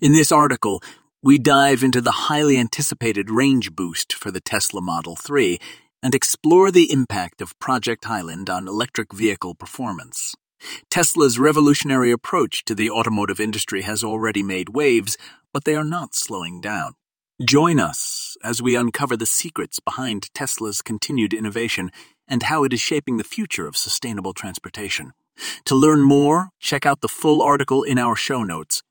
In this article, we dive into the highly anticipated range boost for the Tesla Model 3 and explore the impact of Project Highland on electric vehicle performance. Tesla's revolutionary approach to the automotive industry has already made waves, but they are not slowing down. Join us as we uncover the secrets behind Tesla's continued innovation and how it is shaping the future of sustainable transportation. To learn more, check out the full article in our show notes